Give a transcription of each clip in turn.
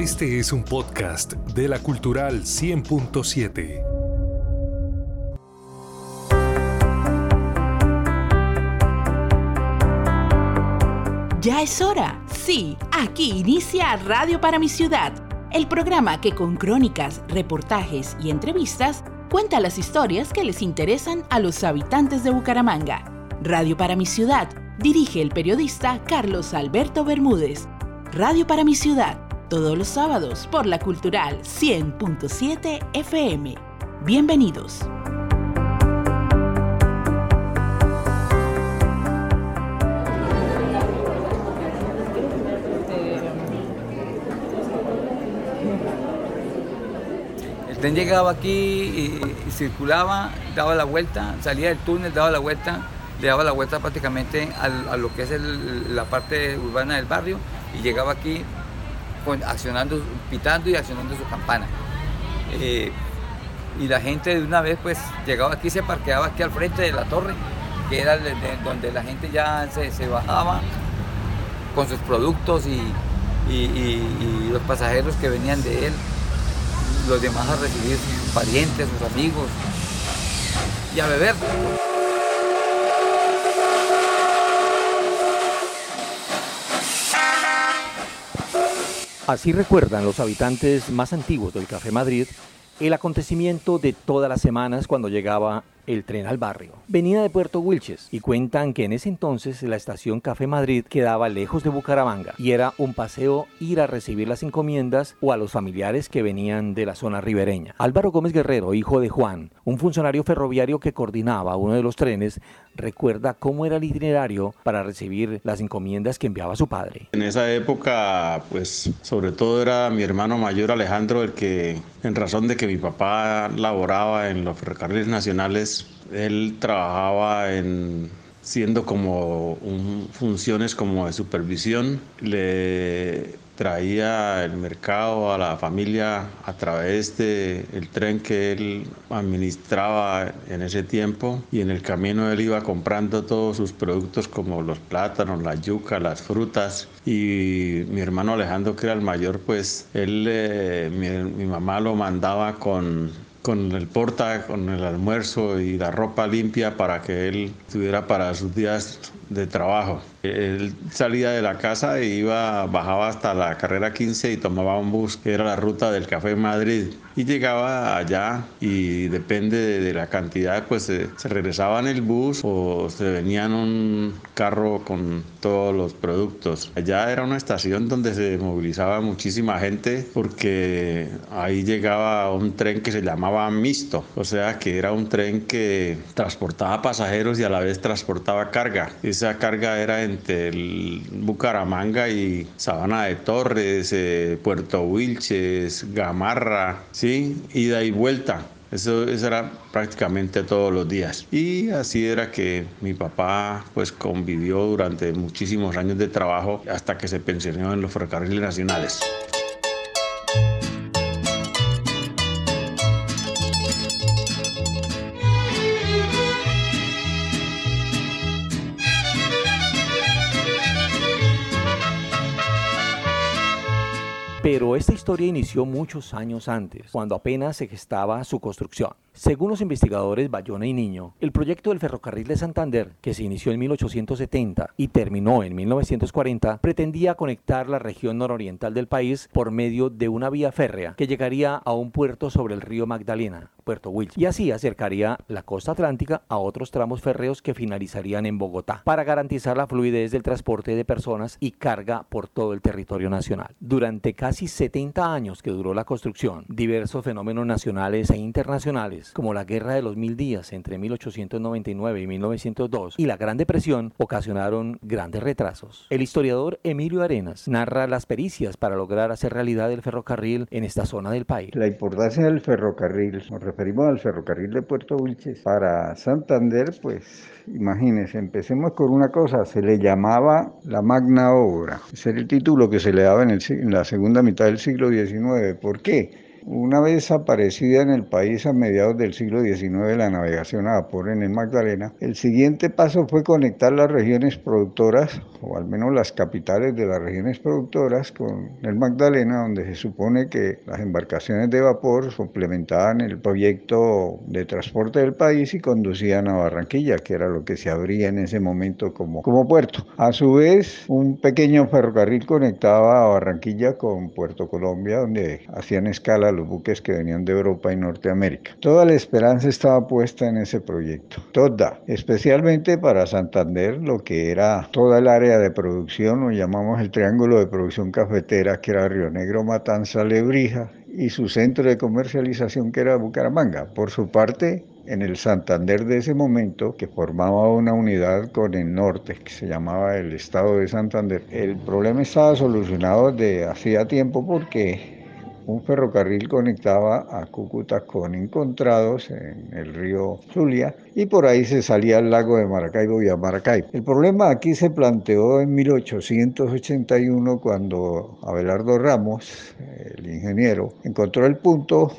Este es un podcast de la Cultural 100.7. Ya es hora. Sí, aquí inicia Radio para mi ciudad, el programa que con crónicas, reportajes y entrevistas cuenta las historias que les interesan a los habitantes de Bucaramanga. Radio para mi ciudad dirige el periodista Carlos Alberto Bermúdez. Radio para mi ciudad, todos los sábados por la Cultural 100.7 FM. Bienvenidos. El tren llegaba aquí y, circulaba, daba la vuelta, salía del túnel, daba la vuelta, le daba la vuelta prácticamente a lo que es la parte urbana del barrio y llegaba aquí accionando, pitando y accionando su campana. Eh, y la gente de una vez pues llegaba aquí, se parqueaba aquí al frente de la torre, que era donde la gente ya se, bajaba con sus productos y- y los pasajeros que venían de él, los demás a recibir sus parientes, sus amigos y a beber. Así recuerdan los habitantes más antiguos del Café Madrid el acontecimiento de todas las semanas cuando llegaba el tren al barrio. Venía de Puerto Wilches y cuentan que en ese entonces la estación Café Madrid quedaba lejos de Bucaramanga y era un paseo ir a recibir las encomiendas o a los familiares que venían de la zona ribereña. Álvaro Gómez Guerrero, hijo de Juan, un funcionario ferroviario que coordinaba uno de los trenes, recuerda cómo era el itinerario para recibir las encomiendas que enviaba su padre. En esa época, pues sobre todo era mi hermano mayor Alejandro el que, en razón de que mi papá laboraba en los ferrocarriles nacionales, él trabajaba en siendo como un- funciones como de supervisión, le traía el mercado a la familia a través de el tren que él administraba en ese tiempo y en el camino él iba comprando todos sus productos como los plátanos, la yuca, las frutas. Y mi hermano Alejandro que era el mayor pues él eh, mi mamá lo mandaba con con el porta, con el almuerzo y la ropa limpia para que él tuviera para sus días de trabajo. Él salía de la casa e iba, bajaba hasta la carrera 15 y tomaba un bus que era la ruta del Café Madrid y llegaba allá y depende de, de la cantidad pues se, se regresaba en el bus o se venía en un carro con todos los productos. Allá era una estación donde se movilizaba muchísima gente porque ahí llegaba un tren que se llamaba mixto, o sea que era un tren que transportaba pasajeros y a la vez transportaba carga. Esa carga era entre Bucaramanga y Sabana de Torres, eh, Puerto Wilches, Gamarra, ¿sí? Ida y vuelta. Eso, eso era prácticamente todos los días. Y así era que mi papá pues convivió durante muchísimos años de trabajo hasta que se pensionó en los ferrocarriles nacionales. Pero esta historia inició muchos años antes, cuando apenas se gestaba su construcción. Según los investigadores Bayona y Niño, el proyecto del ferrocarril de Santander, que se inició en 1870 y terminó en 1940, pretendía conectar la región nororiental del país por medio de una vía férrea que llegaría a un puerto sobre el río Magdalena, Puerto Wilches, y así acercaría la costa atlántica a otros tramos férreos que finalizarían en Bogotá, para garantizar la fluidez del transporte de personas y carga por todo el territorio nacional. Durante casi 70 años que duró la construcción, diversos fenómenos nacionales e internacionales, como la Guerra de los Mil Días entre 1899 y 1902 y la Gran Depresión, ocasionaron grandes retrasos. El historiador Emilio Arenas narra las pericias para lograr hacer realidad el ferrocarril en esta zona del país. La importancia del ferrocarril, referimos al ferrocarril de Puerto Wilches. Para Santander, pues imagínense, empecemos con una cosa, se le llamaba la magna obra. Ese era el título que se le daba en, en la segunda mitad del siglo XIX. ¿Por qué? Una vez aparecida en el país a mediados del siglo XIX la navegación a vapor en el Magdalena, el siguiente paso fue conectar las regiones productoras, o al menos las capitales de las regiones productoras, con el Magdalena, donde se supone que las embarcaciones de vapor complementaban el proyecto de transporte del país y conducían a Barranquilla, que era lo que se abría en ese momento como, como puerto. A su vez, un pequeño ferrocarril conectaba a Barranquilla con Puerto Colombia, donde hacían escala los buques que venían de Europa y Norteamérica. Toda la esperanza estaba puesta en ese proyecto, toda, especialmente para Santander, lo que era toda el área de producción, lo llamamos el triángulo de producción cafetera, que era Río Negro, Matanza, Lebrija, y su centro de comercialización que era Bucaramanga. Por su parte, en el Santander de ese momento, que formaba una unidad con el norte, que se llamaba el Estado de Santander, el problema estaba solucionado de hacía tiempo porque un ferrocarril conectaba a Cúcuta con Encontrados en el río Zulia y por ahí se salía al lago de Maracaibo y a Maracaibo. El problema aquí se planteó en 1881 cuando Abelardo Ramos, el ingeniero, encontró el punto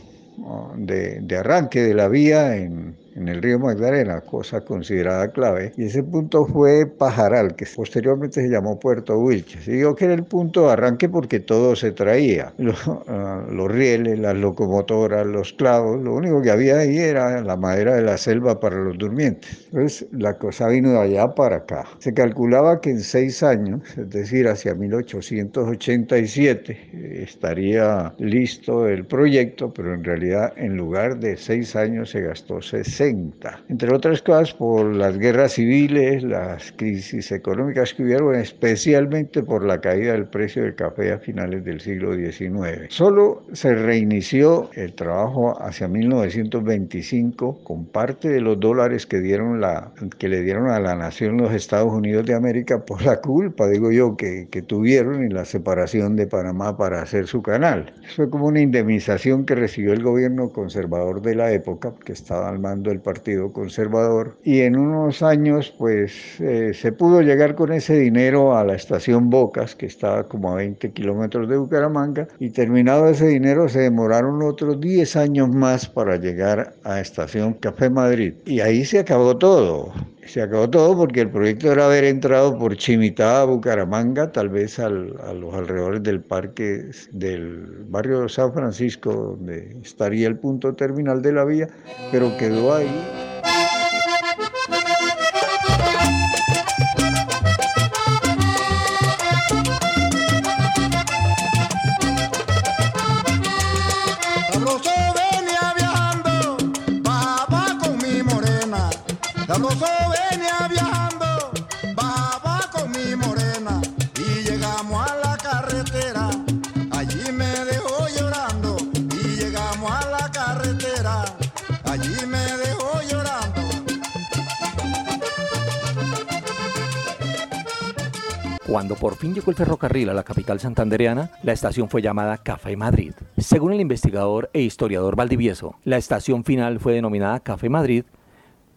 ah, de, de arranque de la vía en en el río Magdalena, cosa considerada clave, y ese punto fue Pajaral, que posteriormente se llamó Puerto Wilches. Y digo que era el punto de arranque porque todo se traía, ah, los, rieles, las locomotoras, los clavos, lo único que había ahí era la madera de la selva para los durmientes. Entonces la cosa vino de allá para acá. Se calculaba que en seis años, es decir, hacia 1887, estaría listo el proyecto, pero en realidad en lugar de seis años se gastó 60 entre otras cosas por las guerras civiles, las crisis económicas que hubieron, especialmente por la caída del precio del café a finales del siglo XIX. Solo se reinició el trabajo hacia 1925 con parte de los dólares que, dieron la, que le dieron a la nación los Estados Unidos de América por la culpa, digo yo, que, que tuvieron en la separación de Panamá para hacer su canal. Fue como una indemnización que recibió el gobierno conservador de la época, que estaba al mando el Partido Conservador y en unos años pues eh, se pudo llegar con ese dinero a la estación Bocas que estaba como a 20 kilómetros de Bucaramanga y terminado ese dinero se demoraron otros 10 años más para llegar a estación Café Madrid y ahí se acabó todo. Se acabó todo porque el proyecto era haber entrado por Chimitá Bucaramanga, tal vez a los alrededores del parque del barrio de San Francisco, donde estaría el punto terminal de la vía, pero quedó ahí Cuando por fin llegó el ferrocarril a la capital santandereana, la estación fue llamada Café Madrid. Según el investigador e historiador Valdivieso, la estación final fue denominada Café Madrid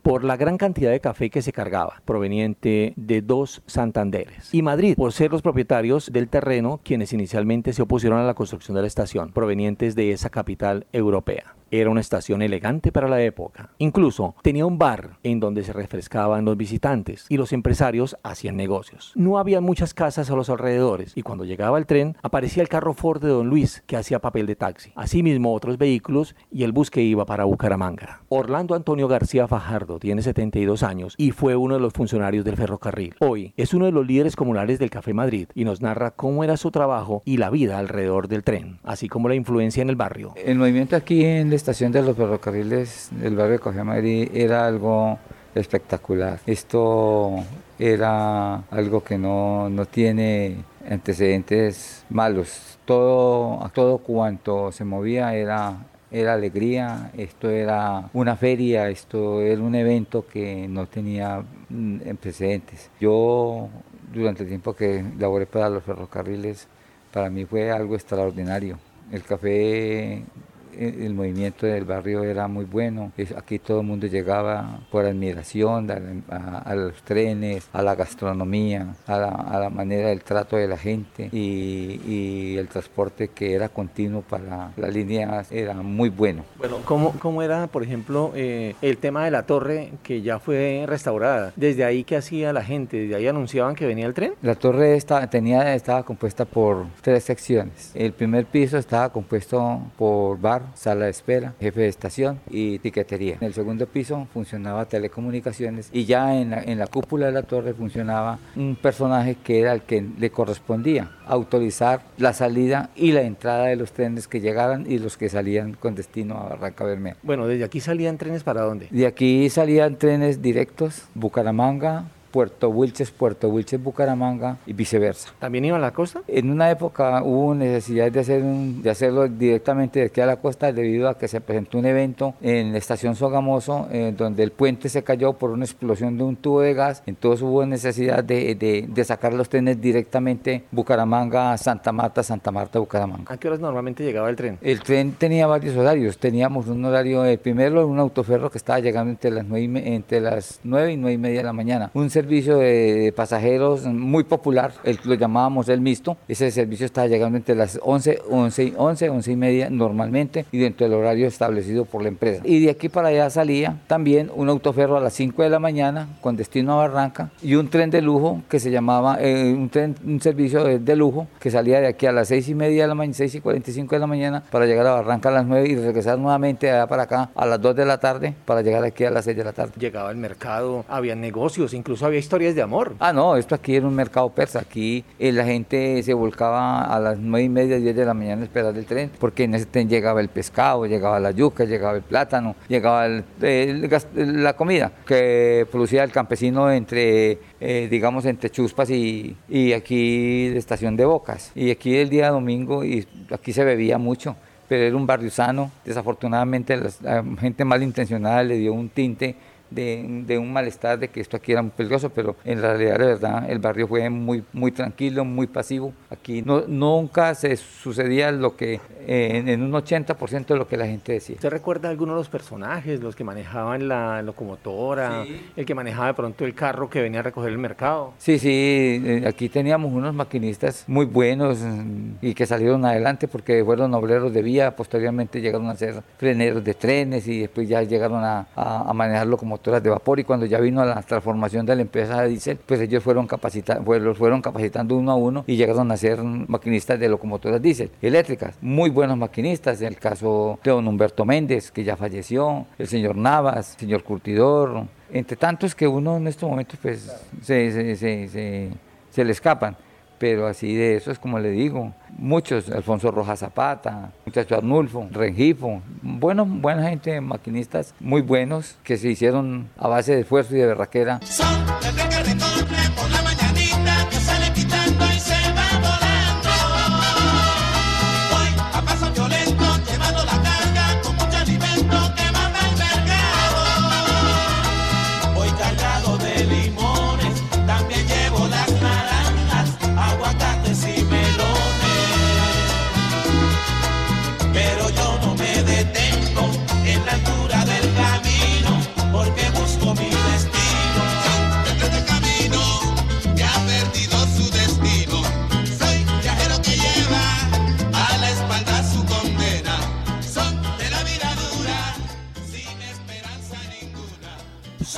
por la gran cantidad de café que se cargaba, proveniente de dos Santanderes. Y Madrid, por ser los propietarios del terreno quienes inicialmente se opusieron a la construcción de la estación, provenientes de esa capital europea. Era una estación elegante para la época. Incluso tenía un bar en donde se refrescaban los visitantes y los empresarios hacían negocios. No había muchas casas a los alrededores y cuando llegaba el tren aparecía el carro Ford de Don Luis que hacía papel de taxi. Asimismo otros vehículos y el bus que iba para Bucaramanga. Orlando Antonio García Fajardo tiene 72 años y fue uno de los funcionarios del ferrocarril. Hoy es uno de los líderes comunales del Café Madrid y nos narra cómo era su trabajo y la vida alrededor del tren, así como la influencia en el barrio. El movimiento aquí en estación de los ferrocarriles del barrio de Café Madrid era algo espectacular. Esto era algo que no, no tiene antecedentes malos. Todo, todo cuanto se movía era, era alegría, esto era una feria, esto era un evento que no tenía mm, antecedentes. Yo, durante el tiempo que laboré para los ferrocarriles, para mí fue algo extraordinario. El café el movimiento del barrio era muy bueno. Aquí todo el mundo llegaba por admiración a, los trenes, a la gastronomía, a la, manera del trato de la gente y, el transporte que era continuo para las líneas era muy bueno. Bueno, ¿cómo, cómo era, por ejemplo, eh, el tema de la torre que ya fue restaurada? ¿Desde ahí qué hacía la gente? ¿Desde ahí anunciaban que venía el tren? La torre estaba, tenía, estaba compuesta por tres secciones. El primer piso estaba compuesto por bar, sala de espera, jefe de estación y tiquetería. En el segundo piso funcionaba telecomunicaciones y ya en la, en la cúpula de la torre funcionaba un personaje que era el que le correspondía autorizar la salida y la entrada de los trenes que llegaran y los que salían con destino a Barranca Bermeja. Bueno, desde aquí salían trenes para dónde? De aquí salían trenes directos, Bucaramanga, Puerto Wilches, Puerto Wilches, Bucaramanga y viceversa. ¿También iba a la costa? En una época hubo necesidad de, hacer de hacerlo directamente de aquí a la costa debido a que se presentó un evento en la estación Sogamoso donde el puente se cayó por una explosión de un tubo de gas, entonces hubo necesidad de, de, sacar los trenes directamente Bucaramanga, Santa Marta, Santa Marta, Bucaramanga. ¿A qué horas normalmente llegaba el tren? El tren tenía varios horarios, teníamos un horario, el primero un autoferro que estaba llegando entre las 9 y, entre las 9 y 9 y media de la mañana, un servicio de pasajeros muy popular, el, lo llamábamos el mixto. Ese servicio estaba llegando entre las 11, 11, 11, 11 y media normalmente y dentro del horario establecido por la empresa. Y de aquí para allá salía también un autoferro a las 5 de la mañana con destino a Barranca y un tren de lujo que se llamaba, eh, un, tren, un servicio de, lujo que salía de aquí a las 6 y media de la mañana, 6 y 45 de la mañana para llegar a Barranca a las 9 y regresar nuevamente allá para acá a las 2 de la tarde para llegar aquí a las 6 de la tarde. Llegaba al mercado, había negocios, incluso había historias de amor. Ah, no, esto aquí era un mercado persa. Aquí eh, la gente se volcaba a las nueve y media, 10 de la mañana a esperar el tren, porque en ese tren llegaba el pescado, llegaba la yuca, llegaba el plátano, llegaba la comida que producía el campesino entre, eh, digamos, entre Chuspas y, y aquí de Estación de Bocas. Y aquí el día domingo, y aquí se bebía mucho pero era un barrio sano. Desafortunadamente la gente malintencionada le dio un tinte de, un malestar de que esto aquí era muy peligroso, pero en realidad, de verdad, el barrio fue muy, muy tranquilo, muy pasivo. Aquí no, nunca se sucedía lo que, eh, en, un 80% de lo que la gente decía. ¿Usted recuerda algunos de los personajes, los que manejaban la locomotora, el que manejaba de pronto el carro que venía a recoger el mercado? Sí, sí, eh, aquí teníamos unos maquinistas muy buenos mm, y que salieron adelante porque fueron obreros de vía, posteriormente llegaron a ser freneros de trenes y después ya llegaron a, a, a manejar locomotoras de vapor y cuando ya vino la transformación de la empresa de diésel, pues ellos fueron, capacitando, pues los fueron capacitando uno a uno y llegaron a ser maquinistas de locomotoras diésel eléctricas. Muy buenos maquinistas, el caso de don Humberto Méndez, que ya falleció, el señor Navas, el señor Curtidor, entre tantos que uno en estos momentos pues se, se le escapan pero así de eso es como le digo, muchos, Alfonso Rojas Zapata, muchacho Arnulfo, Rengifo, bueno, buena gente, maquinistas muy buenos que se hicieron a base de esfuerzo y de berraquera. Son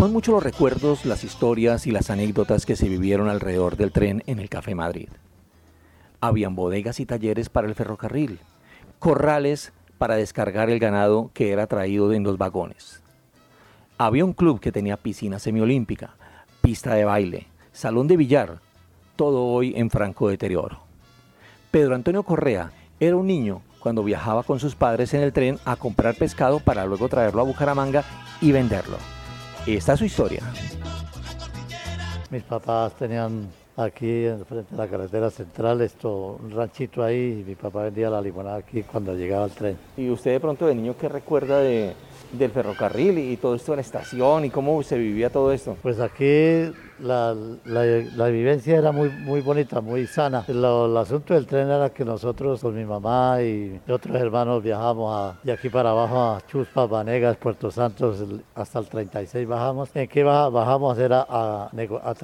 muchos los recuerdos, las historias y las anécdotas que se vivieron alrededor del tren en el Café Madrid. Habían bodegas y talleres para el ferrocarril, corrales para descargar el ganado que era traído en los vagones. Había un club que tenía piscina semiolímpica, pista de baile, salón de billar, todo hoy en franco deterioro. Pedro Antonio Correa era un niño cuando viajaba con sus padres en el tren a comprar pescado para luego traerlo a Bucaramanga y venderlo. Esta es su historia. Mis papás tenían aquí frente a la carretera central esto un ranchito ahí y mi papá vendía la limonada aquí cuando llegaba el tren. ¿Y usted de pronto de niño qué recuerda de, del ferrocarril y todo esto de la estación y cómo se vivía todo esto? Pues aquí la, la, vivencia era muy, muy bonita, muy sana. el asunto del tren era que nosotros con mi mamá y otros hermanos viajamos de aquí para abajo a Chuspa, Vanegas, Puerto Santos, hasta el 36 bajamos. ¿En qué bajamos? Era a,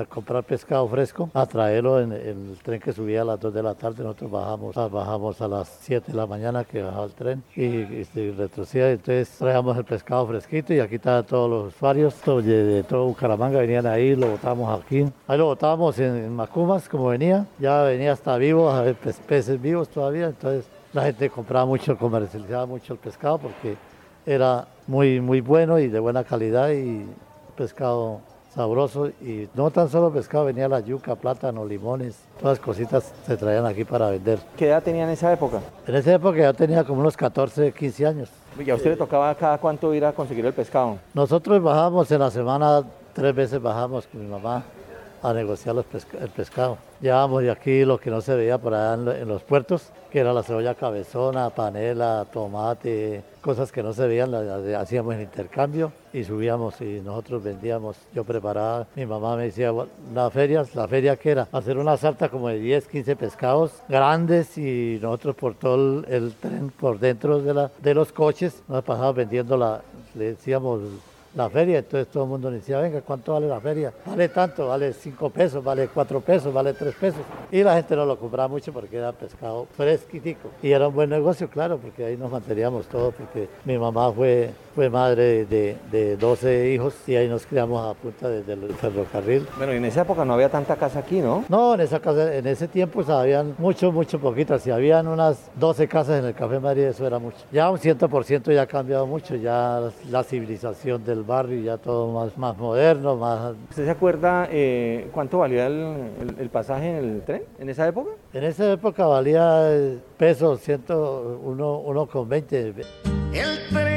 comprar pescado fresco, a traerlo en, el tren que subía a las 2 de la tarde. Nosotros bajamos, bajamos a las 7 de la mañana que bajaba el tren y, y, retrocedía. Entonces traíamos el pescado fresquito y aquí estaban todos los usuarios de, de todo Bucaramanga, venían ahí, lo botamos aquí. Ahí lo botábamos en, Macumas, como venía. Ya venía hasta vivo, a ver, peces vivos todavía. Entonces la gente compraba mucho, comercializaba mucho el pescado porque era muy, muy bueno y de buena calidad y pescado sabroso. Y no tan solo pescado, venía la yuca, plátano, limones, todas las cositas se traían aquí para vender. ¿Qué edad tenía en esa época? En esa época ya tenía como unos 14, 15 años. ¿Y a usted le tocaba cada cuánto ir a conseguir el pescado? Nosotros bajábamos en la semana Tres veces bajamos con mi mamá a negociar el pescado. Llevábamos de aquí lo que no se veía por allá en, los puertos, que era la cebolla cabezona, panela, tomate, cosas que no se veían, hacíamos el intercambio y subíamos y nosotros vendíamos. Yo preparaba, mi mamá me decía, la feria, la feria que era, hacer una salta como de 10, 15 pescados grandes y nosotros por todo el, tren, por dentro de los coches, nos pasábamos vendiendo la, le decíamos la feria, entonces todo el mundo decía, venga, ¿cuánto vale la feria? Vale tanto, vale 5 pesos, vale 4 pesos, vale 3 pesos. Y la gente no lo compraba mucho porque era pescado fresquitico. Y era un buen negocio, claro, porque ahí nos manteníamos todos, porque mi mamá fue, fue madre de, de 12 hijos y ahí nos criamos a punta del ferrocarril. Bueno, y en esa época no había tanta casa aquí, ¿no? No, en esa casa, en ese tiempo pues, habían mucho, mucho poquitas. Si habían unas 12 casas en el Café Madrid, eso era mucho. Ya un 100% ya ha cambiado mucho, ya la civilización del barrio, ya todo más, más moderno, más... ¿Usted se acuerda eh, cuánto valía el, pasaje en el tren en esa época? En esa época valía pesos, 101 con 20. El tren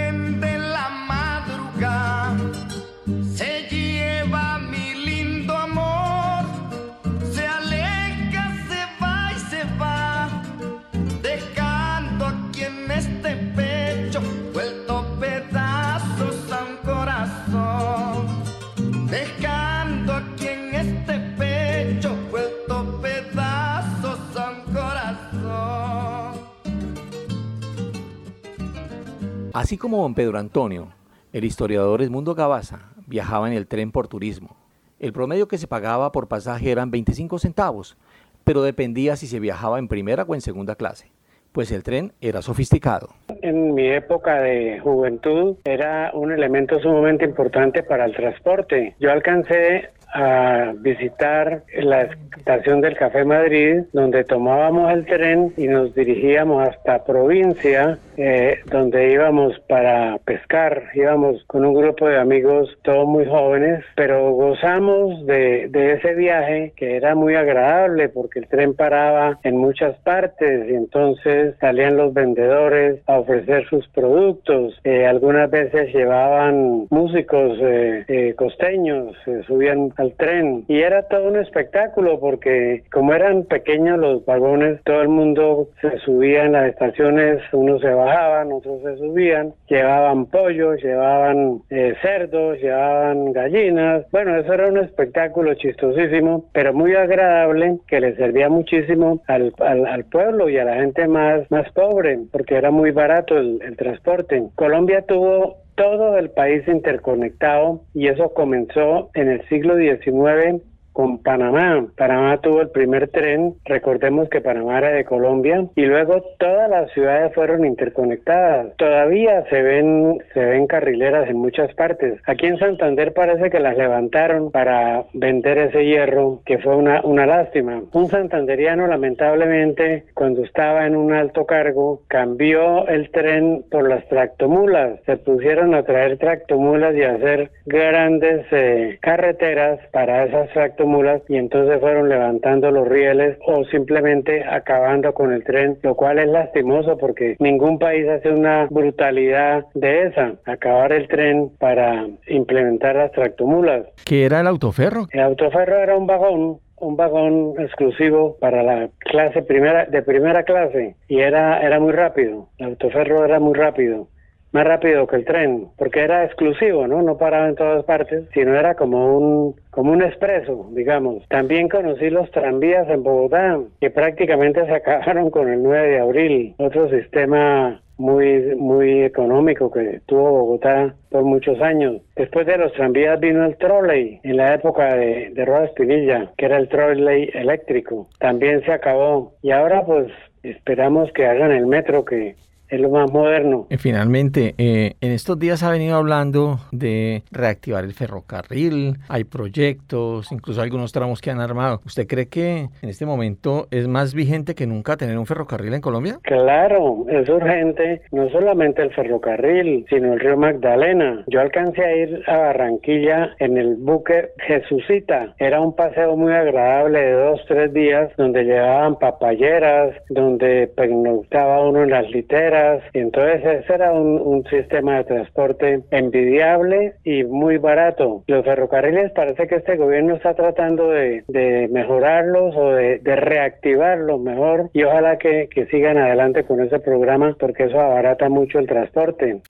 Así como don Pedro Antonio, el historiador Edmundo Gabaza viajaba en el tren por turismo. El promedio que se pagaba por pasaje eran 25 centavos, pero dependía si se viajaba en primera o en segunda clase, pues el tren era sofisticado. En mi época de juventud era un elemento sumamente importante para el transporte. Yo alcancé a visitar la estación del Café Madrid, donde tomábamos el tren y nos dirigíamos hasta provincia, eh, donde íbamos para pescar. Íbamos con un grupo de amigos, todos muy jóvenes, pero gozamos de, ese viaje que era muy agradable porque el tren paraba en muchas partes y entonces salían los vendedores a ofrecer sus productos. Eh, algunas veces llevaban músicos eh, costeños, subían a tren. Y era todo un espectáculo porque como eran pequeños los vagones, todo el mundo se subía en las estaciones, unos se bajaban, otros se subían, llevaban pollos, llevaban eh, cerdos, llevaban gallinas, bueno, eso era un espectáculo chistosísimo, pero muy agradable que le servía muchísimo al, al, pueblo y a la gente más, más pobre porque era muy barato el, el transporte. Colombia tuvo todo el país interconectado y eso comenzó en el siglo XIX con Panamá. Panamá tuvo el primer tren, recordemos que Panamá era de Colombia, y luego todas las ciudades fueron interconectadas. Todavía se ven, se ven carrileras en muchas partes. Aquí en Santander parece que las levantaron para vender ese hierro, que fue una, una lástima. Un santanderiano, lamentablemente, cuando estaba en un alto cargo, cambió el tren por las tractomulas. Se pusieron a traer tractomulas y a hacer grandes eh, carreteras para esas tractomulas mulas y entonces fueron levantando los rieles o simplemente acabando con el tren, lo cual es lastimoso porque ningún país hace una brutalidad de esa, acabar el tren para implementar las tractomulas. ¿Qué era el autoferro? El autoferro era un vagón un vagón exclusivo para la clase primera de primera clase y era era muy rápido el autoferro era muy rápido más rápido que el tren, porque era exclusivo, ¿no? No paraba en todas partes, sino era como un como un expreso, digamos. También conocí los tranvías en Bogotá, que prácticamente se acabaron con el 9 de abril, otro sistema muy muy económico que tuvo Bogotá por muchos años. Después de los tranvías vino el trolley en la época de, de Roda Espinilla, que era el trolley eléctrico. También se acabó. Y ahora pues esperamos que hagan el metro que es lo más moderno. Eh, finalmente, eh, en estos días ha venido hablando de reactivar el ferrocarril, hay proyectos, incluso algunos tramos que han armado. ¿Usted cree que en este momento es más vigente que nunca tener un ferrocarril en Colombia? Claro, es urgente, no solamente el ferrocarril, sino el río Magdalena. Yo alcancé a ir a Barranquilla en el buque Jesucita. Era un paseo muy agradable de dos, tres días, donde llevaban papayeras, donde pernoctaba uno en las literas y entonces ese era un, sistema de transporte envidiable y muy barato. Los ferrocarriles parece que este gobierno está tratando de, mejorarlos o de, reactivarlos mejor y ojalá que, que sigan adelante con ese programa porque eso abarata mucho el transporte.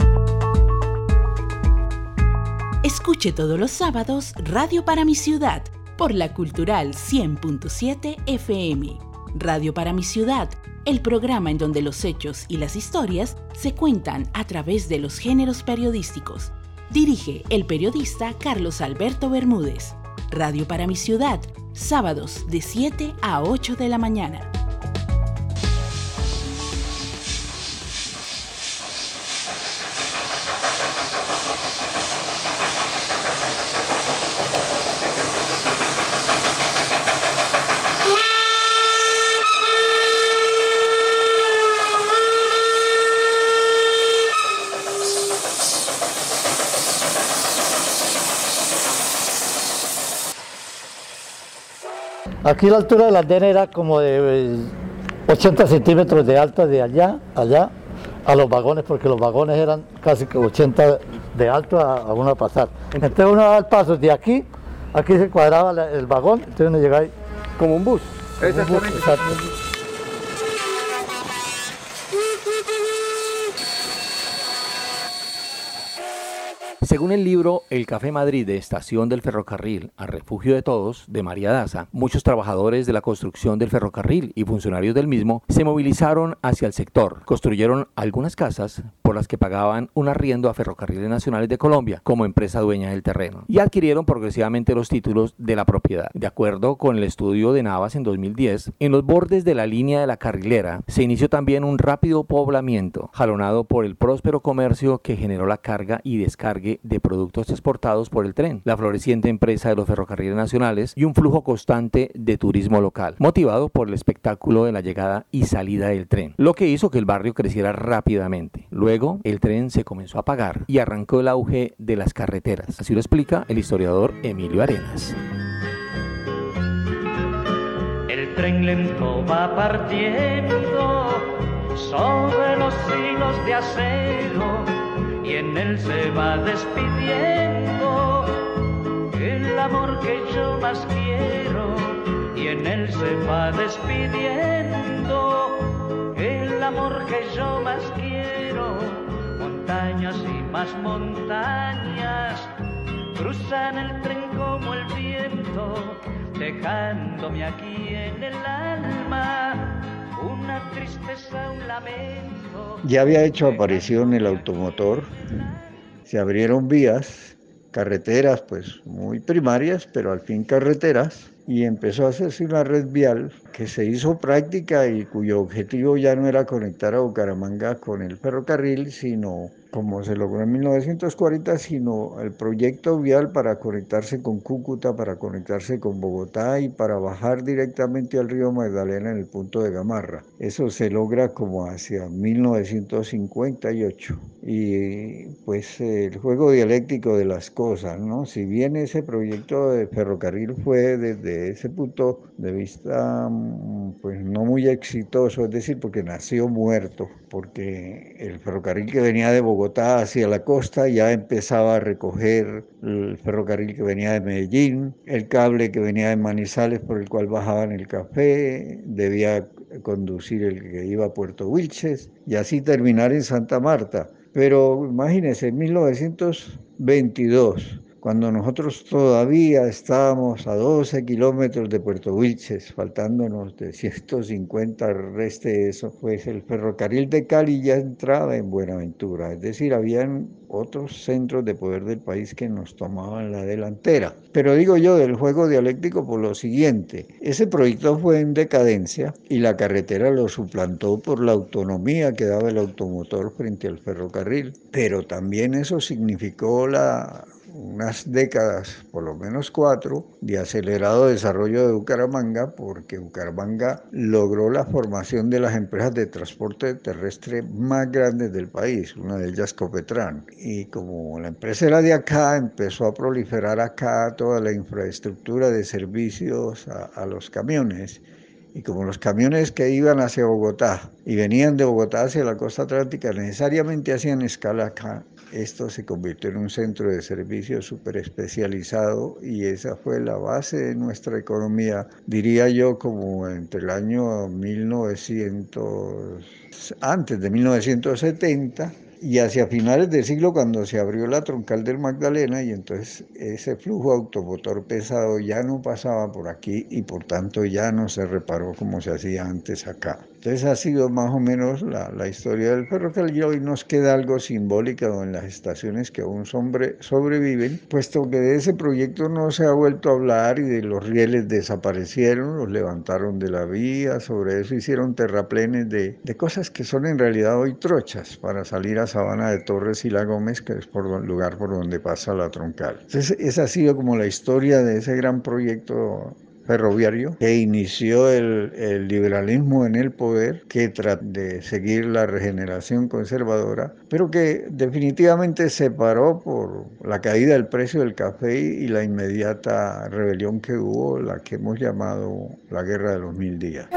Escuche todos los sábados Radio para mi ciudad por la Cultural 100.7 FM. Radio para mi ciudad el programa en donde los hechos y las historias se cuentan a través de los géneros periodísticos. Dirige el periodista Carlos Alberto Bermúdez. Radio para mi ciudad, sábados de 7 a 8 de la mañana. Aquí la altura de la era como de 80 eh, centímetros de alta de allá, allá, a los vagones, porque los vagones eran casi 80 de alto a, uno pasar. Entonces uno daba el paso de aquí, aquí se cuadraba el vagón, entonces uno llegaba ahí como un bus. Un bus Según el libro El Café Madrid de Estación del Ferrocarril a Refugio de Todos de María Daza, muchos trabajadores de la construcción del ferrocarril y funcionarios del mismo se movilizaron hacia el sector. Construyeron algunas casas por las que pagaban un arriendo a Ferrocarriles Nacionales de Colombia como empresa dueña del terreno y adquirieron progresivamente los títulos de la propiedad. De acuerdo con el estudio de Navas en 2010, en los bordes de la línea de la carrilera se inició también un rápido poblamiento jalonado por el próspero comercio que generó la carga y descargue de productos exportados por el tren, la floreciente empresa de los ferrocarriles nacionales y un flujo constante de turismo local, motivado por el espectáculo de la llegada y salida del tren, lo que hizo que el barrio creciera rápidamente. Luego, el tren se comenzó a pagar y arrancó el auge de las carreteras. Así lo explica el historiador Emilio Arenas. El tren lento va partiendo sobre los hilos de acero y en él se va despidiendo el amor que yo más quiero. Y en él se va despidiendo el amor que yo más quiero. Montañas y más montañas cruzan el tren como el viento dejándome aquí en el alma una tristeza, un lamento. Ya había hecho aparición el automotor, se abrieron vías, carreteras pues muy primarias, pero al fin carreteras, y empezó a hacerse una red vial que se hizo práctica y cuyo objetivo ya no era conectar a Bucaramanga con el ferrocarril, sino como se logró en 1940, sino el proyecto vial para conectarse con Cúcuta, para conectarse con Bogotá y para bajar directamente al río Magdalena en el punto de Gamarra. Eso se logra como hacia 1958. Y pues el juego dialéctico de las cosas, ¿no? Si bien ese proyecto de ferrocarril fue desde ese punto de vista mm, pues no muy exitoso, es decir, porque nació muerto, porque el ferrocarril que venía de Bogotá hacia la costa ya empezaba a recoger el ferrocarril que venía de Medellín, el cable que venía de Manizales por el cual bajaban el café, debía conducir el que iba a Puerto Wilches y así terminar en Santa Marta. Pero imagínense, en 1922 cuando nosotros todavía estábamos a 12 kilómetros de Puerto Wilches, faltándonos de 150 reste eso, pues el ferrocarril de Cali ya entraba en Buenaventura, es decir, habían otros centros de poder del país que nos tomaban la delantera. Pero digo yo del juego dialéctico por lo siguiente, ese proyecto fue en decadencia y la carretera lo suplantó por la autonomía que daba el automotor frente al ferrocarril, pero también eso significó la unas décadas, por lo menos cuatro, de acelerado desarrollo de Bucaramanga, porque Bucaramanga logró la formación de las empresas de transporte terrestre más grandes del país, una de ellas Copetran. Y como la empresa era de acá, empezó a proliferar acá toda la infraestructura de servicios a, a los camiones. Y como los camiones que iban hacia Bogotá y venían de Bogotá hacia la costa atlántica necesariamente hacían escala acá, esto se convirtió en un centro de servicio súper especializado y esa fue la base de nuestra economía, diría yo, como entre el año 1900, antes de 1970 y hacia finales del siglo cuando se abrió la troncal del Magdalena y entonces ese flujo automotor pesado ya no pasaba por aquí y por tanto ya no se reparó como se hacía antes acá. Entonces ha sido más o menos la, la historia del ferrocarril y hoy nos queda algo simbólico en las estaciones que aún sobre, sobreviven, puesto que de ese proyecto no se ha vuelto a hablar y de los rieles desaparecieron, los levantaron de la vía, sobre eso hicieron terraplenes de, de cosas que son en realidad hoy trochas para salir a Sabana de Torres y La Gómez, que es por el lugar por donde pasa la troncal. Entonces esa ha sido como la historia de ese gran proyecto ferroviario que inició el, el, liberalismo en el poder, que trata de seguir la regeneración conservadora, pero que definitivamente se paró por la caída del precio del café y la inmediata rebelión que hubo, la que hemos llamado la Guerra de los Mil Días.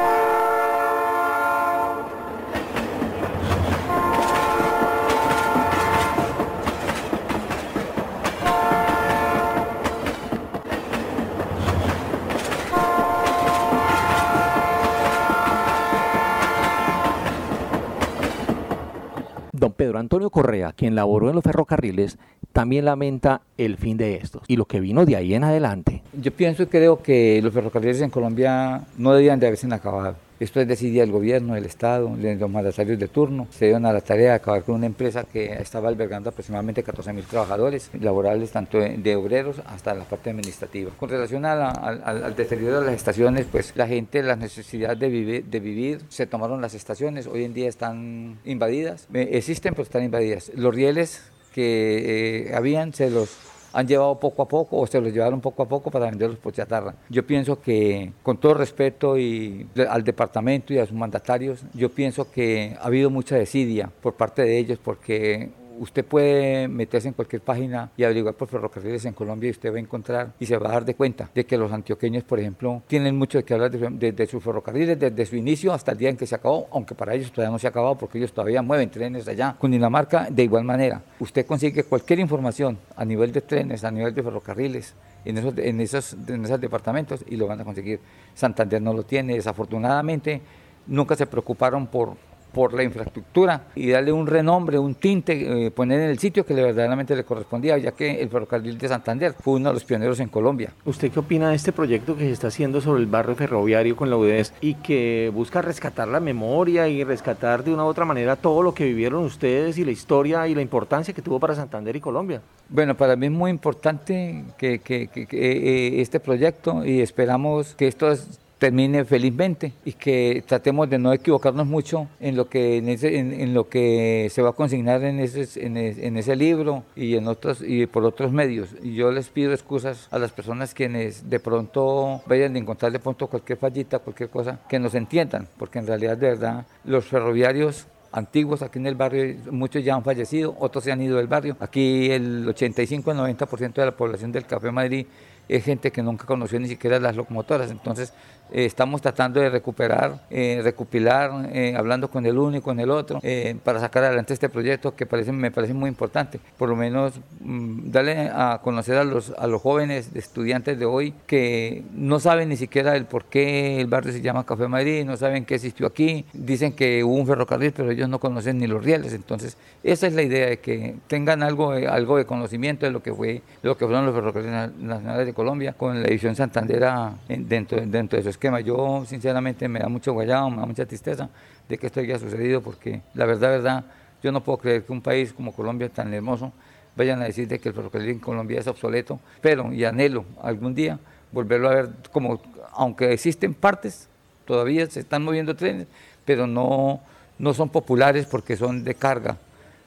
Don Pedro Antonio Correa, quien laboró en los ferrocarriles, también lamenta el fin de estos y lo que vino de ahí en adelante. Yo pienso y creo que los ferrocarriles en Colombia no debían de haberse acabado. Es decidía el gobierno, el Estado, los mandatarios de turno. Se dieron a la tarea de acabar con una empresa que estaba albergando aproximadamente 14 mil trabajadores laborales, tanto de obreros hasta la parte administrativa. Con relación al, al, deterioro de las estaciones, pues la gente, las necesidades de vivir, se tomaron las estaciones. Hoy en día están invadidas. Existen, pero están invadidas. Los rieles que eh, habían se los han llevado poco a poco o se los llevaron poco a poco para venderlos por chatarra. Yo pienso que, con todo respeto y al departamento y a sus mandatarios, yo pienso que ha habido mucha desidia por parte de ellos porque usted puede meterse en cualquier página y averiguar por ferrocarriles en Colombia y usted va a encontrar y se va a dar de cuenta de que los antioqueños, por ejemplo, tienen mucho de que hablar de, de, de sus ferrocarriles desde su inicio hasta el día en que se acabó, aunque para ellos todavía no se ha acabado porque ellos todavía mueven trenes allá. Cundinamarca, de igual manera, usted consigue cualquier información a nivel de trenes, a nivel de ferrocarriles, en esos, en esos, en esos departamentos y lo van a conseguir. Santander no lo tiene, desafortunadamente nunca se preocuparon por por la infraestructura y darle un renombre, un tinte, eh, poner en el sitio que le verdaderamente le correspondía, ya que el ferrocarril de Santander fue uno de los pioneros en Colombia. ¿Usted qué opina de este proyecto que se está haciendo sobre el barrio ferroviario con la UDES y que busca rescatar la memoria y rescatar de una u otra manera todo lo que vivieron ustedes y la historia y la importancia que tuvo para Santander y Colombia? Bueno, para mí es muy importante que, que, que, que eh, este proyecto y esperamos que esto es, termine felizmente y que tratemos de no equivocarnos mucho en lo que en, ese, en, en lo que se va a consignar en ese, en, en, ese libro y en otros y por otros medios y yo les pido excusas a las personas quienes de pronto vayan a encontrar de pronto cualquier fallita cualquier cosa que nos entiendan porque en realidad de verdad los ferroviarios antiguos aquí en el barrio, muchos ya han fallecido, otros se han ido del barrio. Aquí el 85 90% de la población del Café Madrid es gente que nunca conoció ni siquiera las locomotoras. Entonces, eh, estamos tratando de recuperar, eh, recopilar, eh, hablando con el uno y con el otro, para sacar adelante este proyecto que me parece muy importante. Por lo menos mm, darle a conocer a los, a los jóvenes estudiantes de hoy que no saben ni siquiera el por qué el barrio se llama Café Madrid, no saben qué existió aquí, dicen que hubo un ferrocarril, pero ellos no conocen ni los rieles. Entonces, esa es la idea de que tengan algo, algo de conocimiento de lo que fue, lo que fueron los ferrocarriles nacionales de Colombia con la edición Santandera dentro, de su esquema. Yo sinceramente me da mucho guayado, me da mucha tristeza de que esto haya sucedido porque la verdad, verdad, yo no puedo creer que un país como Colombia tan hermoso vayan a decir de que el ferrocarril en Colombia es obsoleto, pero y anhelo algún día volverlo a ver como, aunque existen partes, todavía se están moviendo trenes, pero no, no son populares porque son de carga,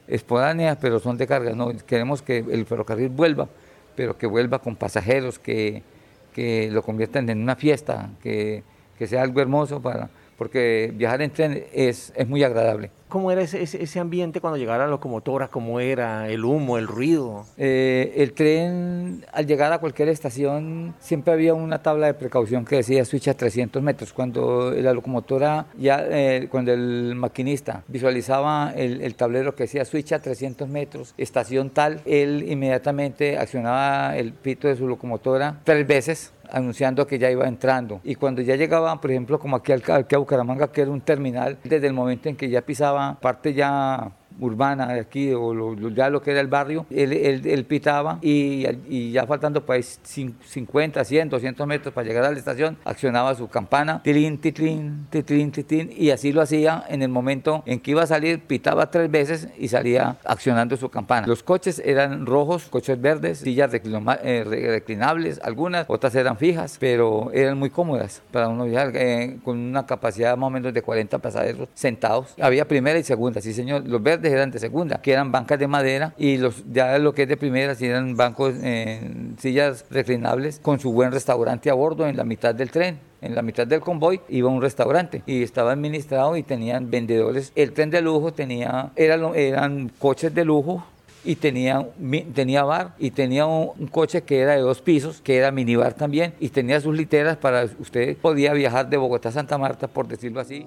esporáneas, pero son de carga. No, queremos que el ferrocarril vuelva, pero que vuelva con pasajeros, que, que lo conviertan en una fiesta, que, que sea algo hermoso para, porque viajar en tren es, es muy agradable. ¿Cómo era ese, ese, ambiente cuando llegara la locomotora? ¿Cómo era el humo, el ruido? Eh, el tren, al llegar a cualquier estación, siempre había una tabla de precaución que decía switch a 300 metros. Cuando la locomotora, ya, eh, cuando el maquinista visualizaba el, el, tablero que decía switch a 300 metros, estación tal, él inmediatamente accionaba el pito de su locomotora tres veces anunciando que ya iba entrando. Y cuando ya llegaba, por ejemplo, como aquí, aquí a Bucaramanga, que era un terminal, desde el momento en que ya pisaba parte ya urbana de aquí, o ya lo que era el barrio, él, él, pitaba y, y, ya faltando pues 50, 100, 200 metros para llegar a la estación, accionaba su campana, tilín, titlín, titlín, titlín, y así lo hacía en el momento en que iba a salir, pitaba tres veces y salía accionando su campana. Los coches eran rojos, coches verdes, sillas eh, reclinables, algunas, otras eran fijas, pero eran muy cómodas para uno viajar, eh, con una capacidad más o menos de 40 pasajeros sentados. Había primera y segunda, sí señor, los verdes eran de segunda, que eran bancas de madera y los ya lo que es de primera, si eran bancos, en sillas reclinables con su buen restaurante a bordo en la mitad del tren en la mitad del convoy iba un restaurante y estaba administrado y tenían vendedores. El tren de lujo tenía, eran, eran coches de lujo y tenía, tenía bar y tenía un, un, coche que era de dos pisos, que era minibar también y tenía sus literas para usted podía viajar de Bogotá a Santa Marta, por decirlo así.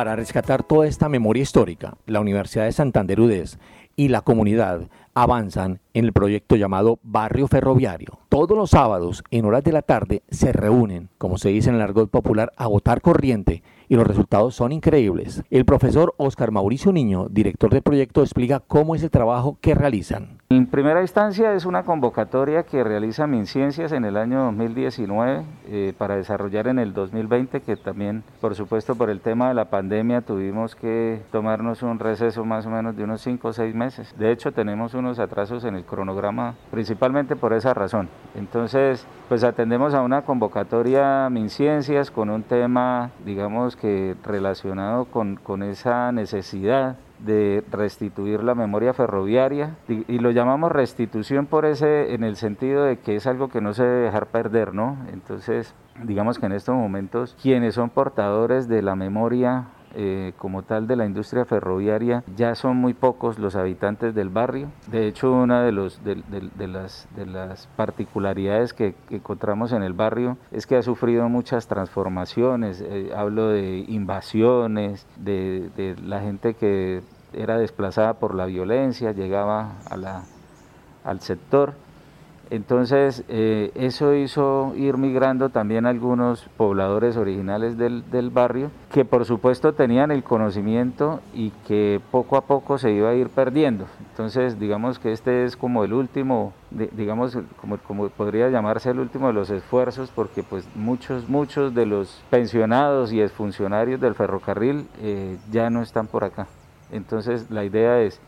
Para rescatar toda esta memoria histórica, la Universidad de Santander UDES y la comunidad avanzan en el proyecto llamado Barrio Ferroviario. Todos los sábados, en horas de la tarde, se reúnen, como se dice en el argot popular, a votar corriente y los resultados son increíbles. El profesor Oscar Mauricio Niño, director del proyecto, explica cómo es el trabajo que realizan. En primera instancia es una convocatoria que realiza MinCiencias en el año 2019 eh, para desarrollar en el 2020, que también, por supuesto, por el tema de la pandemia tuvimos que tomarnos un receso más o menos de unos 5 o 6 meses. De hecho, tenemos unos atrasos en el cronograma, principalmente por esa razón. Entonces, pues atendemos a una convocatoria MinCiencias con un tema, digamos que relacionado con, con esa necesidad de restituir la memoria ferroviaria y, lo llamamos restitución por ese en el sentido de que es algo que no se debe dejar perder, ¿no? Entonces, digamos que en estos momentos quienes son portadores de la memoria eh, como tal de la industria ferroviaria ya son muy pocos los habitantes del barrio. De hecho, una de, los, las, de las particularidades que, encontramos en el barrio es que ha sufrido muchas transformaciones. Eh, hablo de invasiones, de, la gente que era desplazada por la violencia, llegaba al sector entonces, eh, eso hizo ir migrando también algunos pobladores originales del, barrio, que por supuesto tenían el conocimiento y que poco a poco se iba a ir perdiendo. Entonces, digamos que este es como el último, digamos, como, podría llamarse el último de los esfuerzos, porque pues muchos, muchos de los pensionados y exfuncionarios del ferrocarril eh, ya no están por acá. Entonces, la idea es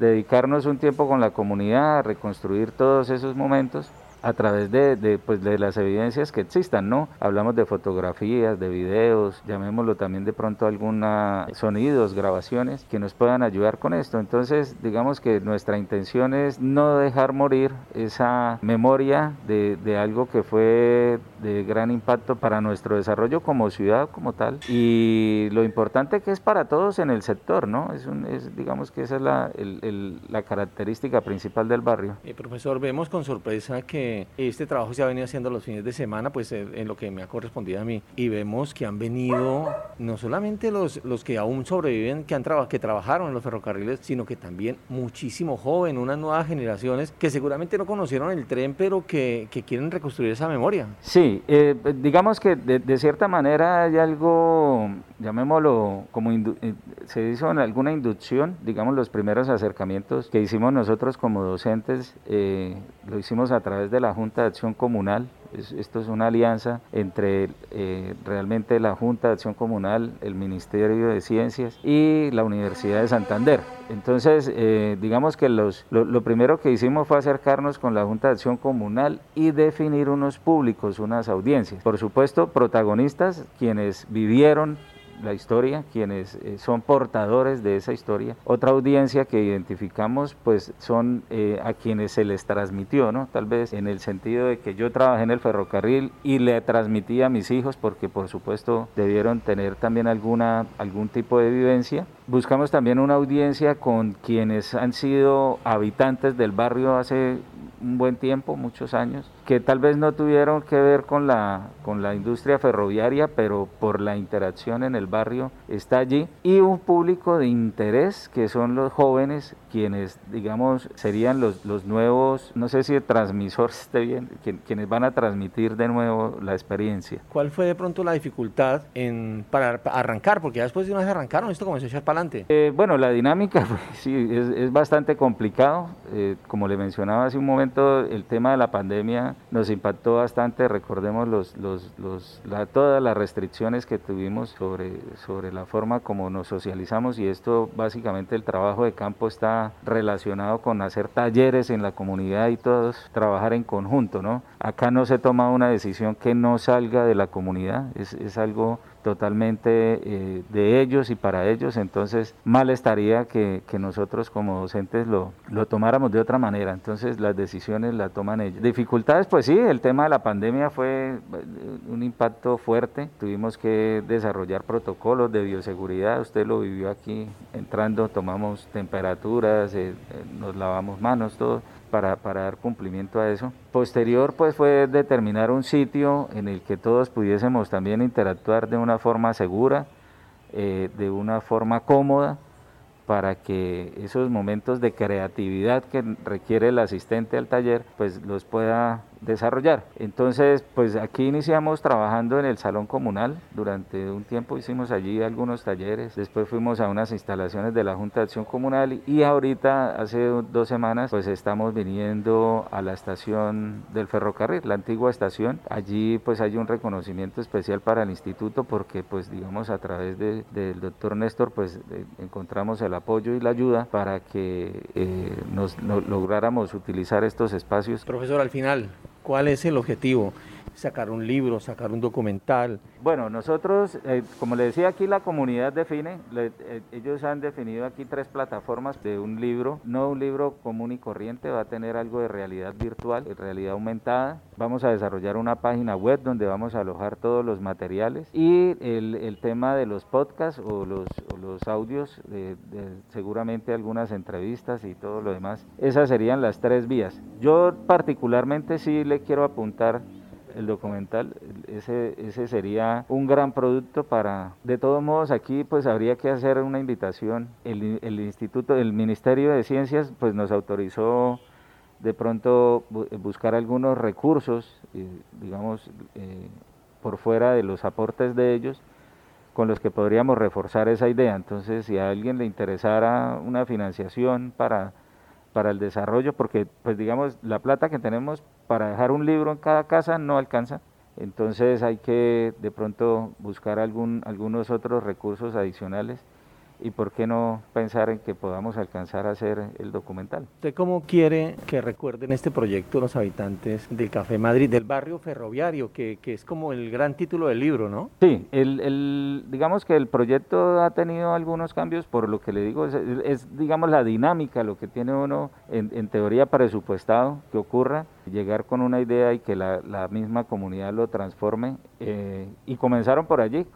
dedicarnos un tiempo con la comunidad a reconstruir todos esos momentos a través de, pues, de las evidencias que existan, ¿no? Hablamos de fotografías, de videos, llamémoslo también de pronto alguna sonidos, grabaciones que nos puedan ayudar con esto. Entonces, digamos que nuestra intención es no dejar morir esa memoria de, de algo que fue de gran impacto para nuestro desarrollo como ciudad como tal y lo importante que es para todos en el sector, ¿no? Es, un, es digamos que esa es la, el, la característica principal del barrio. Eh, profesor, vemos con sorpresa que este trabajo se ha venido haciendo los fines de semana, pues eh, en lo que me ha correspondido a mí, y vemos que han venido no solamente los, los que aún sobreviven, que, han traba, que trabajaron en los ferrocarriles, sino que también muchísimo joven, unas nuevas generaciones que seguramente no conocieron el tren, pero que, que quieren reconstruir esa memoria. Sí, eh, digamos que de, cierta manera hay algo, llamémoslo como se hizo en alguna inducción, digamos los primeros acercamientos que hicimos nosotros como docentes, eh, lo hicimos a través de la Junta de Acción Comunal, esto es una alianza entre eh, realmente la Junta de Acción Comunal, el Ministerio de Ciencias y la Universidad de Santander. Entonces, eh, digamos que los, lo, lo, primero que hicimos fue acercarnos con la Junta de Acción Comunal y definir unos públicos, unas audiencias. Por supuesto, protagonistas, quienes vivieron la historia, quienes eh, son portadores de esa historia. Otra audiencia que identificamos pues son eh, a quienes se les transmitió, ¿no? Tal vez en el sentido de que yo trabajé en el ferrocarril y le transmití a mis hijos porque por supuesto debieron tener también alguna, algún tipo de vivencia. Buscamos también una audiencia con quienes han sido habitantes del barrio hace un buen tiempo, muchos años, que tal vez no tuvieron que ver con la, con la industria ferroviaria, pero por la interacción en el barrio está allí, y un público de interés que son los jóvenes, quienes, digamos, serían los, los nuevos, no sé si el transmisor esté bien, quienes van a transmitir de nuevo la experiencia. ¿Cuál fue de pronto la dificultad en, para arrancar? Porque ya después de una vez arrancaron, esto comenzó a echar para adelante. Eh, bueno, la dinámica, pues, sí, es, es bastante complicado. Eh, como le mencionaba hace un momento, el tema de la pandemia nos impactó bastante, recordemos los, los, los, la, todas las restricciones que tuvimos sobre, sobre la forma como nos socializamos y esto básicamente el trabajo de campo está relacionado con hacer talleres en la comunidad y todos trabajar en conjunto, ¿no? Acá no se toma una decisión que no salga de la comunidad, es, es algo totalmente eh, de ellos y para ellos, entonces mal estaría que, nosotros como docentes lo, lo tomáramos de otra manera, entonces las decisiones las toman ellos. Dificultades, pues sí, el tema de la pandemia fue un impacto fuerte, tuvimos que desarrollar protocolos de bioseguridad, usted lo vivió aquí, entrando tomamos temperaturas, eh, nos lavamos manos, todo, para, dar cumplimiento a eso. Posterior pues fue determinar un sitio en el que todos pudiésemos también interactuar de una forma segura, eh, de una forma cómoda, para que esos momentos de creatividad que requiere el asistente al taller pues los pueda desarrollar. Entonces, pues aquí iniciamos trabajando en el salón comunal. Durante un tiempo hicimos allí algunos talleres. Después fuimos a unas instalaciones de la Junta de Acción Comunal y ahorita, hace dos semanas, pues estamos viniendo a la estación del ferrocarril, la antigua estación. Allí pues hay un reconocimiento especial para el instituto porque pues digamos a través del de, doctor Néstor pues de, encontramos el apoyo y la ayuda para que eh, nos no, lográramos utilizar estos espacios. Profesor, al final, ¿Cuál es el objetivo? Sacar un libro, sacar un documental. Bueno, nosotros, eh, como le decía aquí, la comunidad define, eh, ellos han definido aquí tres plataformas de un libro, no un libro común y corriente, va a tener algo de realidad virtual, de realidad aumentada. Vamos a desarrollar una página web donde vamos a alojar todos los materiales y el, tema de los podcasts o los, audios, seguramente algunas entrevistas y todo lo demás. Esas serían las tres vías. Yo particularmente sí le quiero apuntar el documental, ese, ese sería un gran producto para, de todos modos aquí pues habría que hacer una invitación, el, el Instituto, el Ministerio de Ciencias pues nos autorizó de pronto buscar algunos recursos, digamos, eh, por fuera de los aportes de ellos, con los que podríamos reforzar esa idea. Entonces, si a alguien le interesara una financiación para para el desarrollo, porque pues digamos la plata que tenemos para dejar un libro en cada casa no alcanza, entonces hay que de pronto buscar algún, algunos otros recursos adicionales y por qué no pensar en que podamos alcanzar a hacer el documental. ¿Usted cómo quiere que recuerden este proyecto los habitantes del Café Madrid, del barrio ferroviario, que, que es como el gran título del libro, ¿no? Sí, el, el, digamos que el proyecto ha tenido algunos cambios, por lo que le digo, es, es digamos la dinámica, lo que tiene uno en, en teoría presupuestado que ocurra llegar con una idea y que la, la misma comunidad lo transforme. Eh, y comenzaron por allí,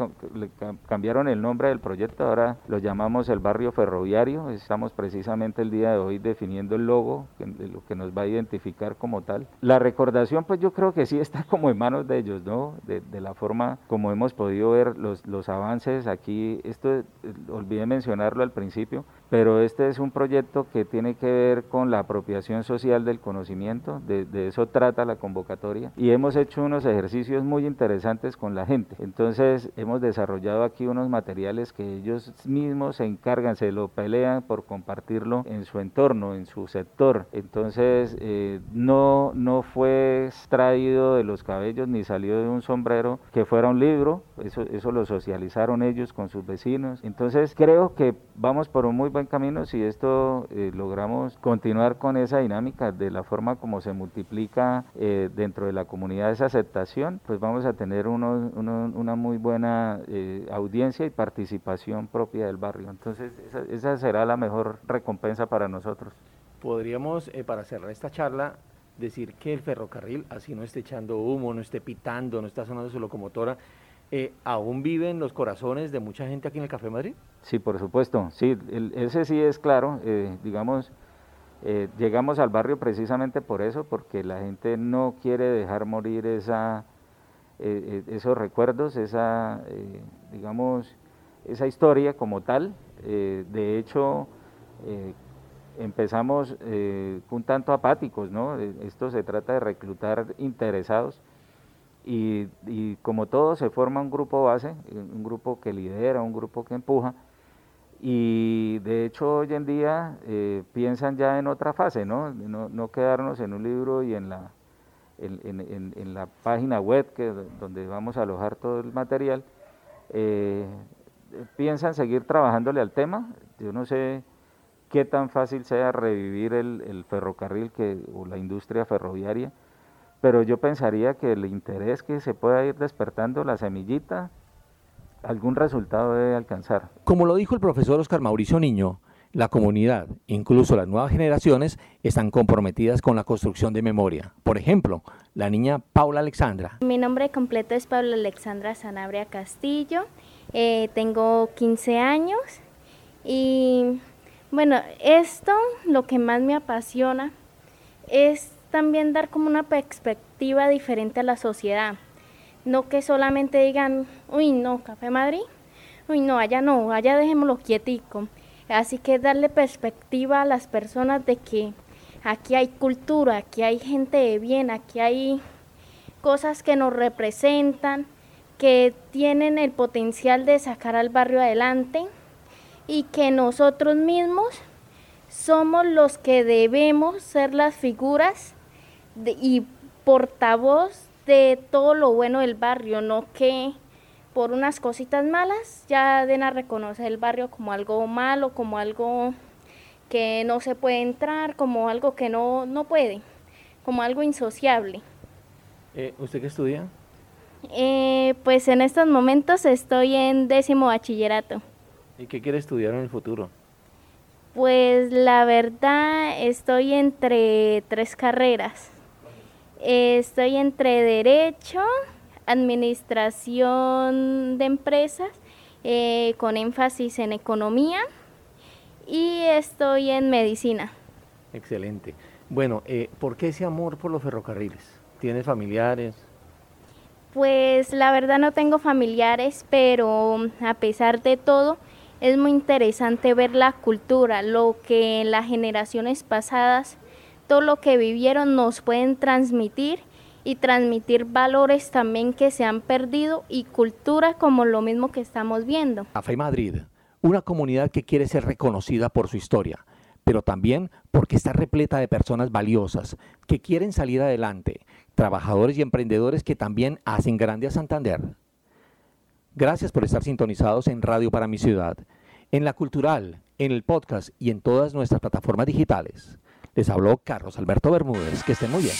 cambiaron el nombre del proyecto, ahora lo llamamos el barrio ferroviario. Estamos precisamente el día de hoy definiendo el logo, lo que nos va a identificar como tal. La recordación, pues yo creo que sí está como en manos de ellos, ¿no? De, de la forma como hemos podido ver los, los avances aquí. Esto, olvidé mencionarlo al principio, pero este es un proyecto que tiene que ver con la apropiación social del conocimiento, de, de, eso trata la convocatoria, y hemos hecho unos ejercicios muy interesantes con la gente. Entonces hemos desarrollado aquí unos materiales que ellos mismos se encargan, se lo pelean por compartirlo en su entorno, en su sector. Entonces eh, no, no fue extraído de los cabellos ni salió de un sombrero que fuera un libro, eso, eso lo socializaron ellos con sus vecinos. Entonces creo que vamos por un muy buen camino si esto eh, logramos continuar con esa dinámica de la forma como se multiplica eh, dentro de la comunidad esa aceptación, pues vamos a tener uno, uno, una muy buena eh, audiencia y participación propia del barrio. Entonces esa, esa, será la mejor recompensa para nosotros. Podríamos, eh, para cerrar esta charla, decir que el ferrocarril, así no esté echando humo, no esté pitando, no está sonando su locomotora, eh, ¿aún vive en los corazones de mucha gente aquí en el Café Madrid? Sí, por supuesto, sí, el, ese sí es claro, eh, digamos, eh, llegamos al barrio precisamente por eso, porque la gente no quiere dejar morir esa, esos recuerdos, esa, digamos, esa historia como tal. de hecho, empezamos un tanto apáticos, ¿no? Esto se trata de reclutar interesados y, y, como todo se forma un grupo base, un grupo que lidera, un grupo que empuja, y de hecho hoy en día eh, piensan ya en otra fase, ¿no? ¿no? No, quedarnos en un libro y en la página web que, donde vamos a alojar todo el material, eh, piensan seguir trabajándole al tema, yo no sé qué tan fácil sea revivir el, el ferrocarril que, o la industria ferroviaria, pero yo pensaría que el interés que se pueda ir despertando, la semillita, algún resultado debe alcanzar. Como lo dijo el profesor Oscar Mauricio Niño, la comunidad, incluso las nuevas generaciones, están comprometidas con la construcción de memoria. Por ejemplo, la niña Paula Alexandra. Mi nombre completo es Paula Alexandra Sanabria Castillo, eh, tengo 15 años y bueno, esto lo que más me apasiona es también dar como una perspectiva diferente a la sociedad. No que solamente digan, uy, no, Café Madrid, uy, no, allá no, allá dejémoslo quietico. Así que darle perspectiva a las personas de que aquí hay cultura, aquí hay gente de bien, aquí hay cosas que nos representan, que tienen el potencial de sacar al barrio adelante y que nosotros mismos somos los que debemos ser las figuras y portavoz de todo lo bueno del barrio, no que por unas cositas malas ya den a reconocer el barrio como algo malo, como algo que no se puede entrar, como algo que no, no puede, como algo insociable. Eh, ¿Usted qué estudia? Eh, pues en estos momentos estoy en décimo bachillerato. ¿Y qué quiere estudiar en el futuro? Pues la verdad estoy entre tres carreras. Estoy entre Derecho, Administración de Empresas, eh, con énfasis en Economía, y estoy en Medicina. Excelente. Bueno, eh, ¿por qué ese amor por los ferrocarriles? ¿Tienes familiares? Pues la verdad no tengo familiares, pero a pesar de todo, es muy interesante ver la cultura, lo que en las generaciones pasadas todo lo que vivieron nos pueden transmitir y transmitir valores también que se han perdido y cultura como lo mismo que estamos viendo. Café Madrid, una comunidad que quiere ser reconocida por su historia, pero también porque está repleta de personas valiosas que quieren salir adelante, trabajadores y emprendedores que también hacen grande a Santander. Gracias por estar sintonizados en Radio para mi ciudad. En la cultural, en el podcast y en todas nuestras plataformas digitales. Les habló Carlos Alberto Bermúdez. Que estén muy bien.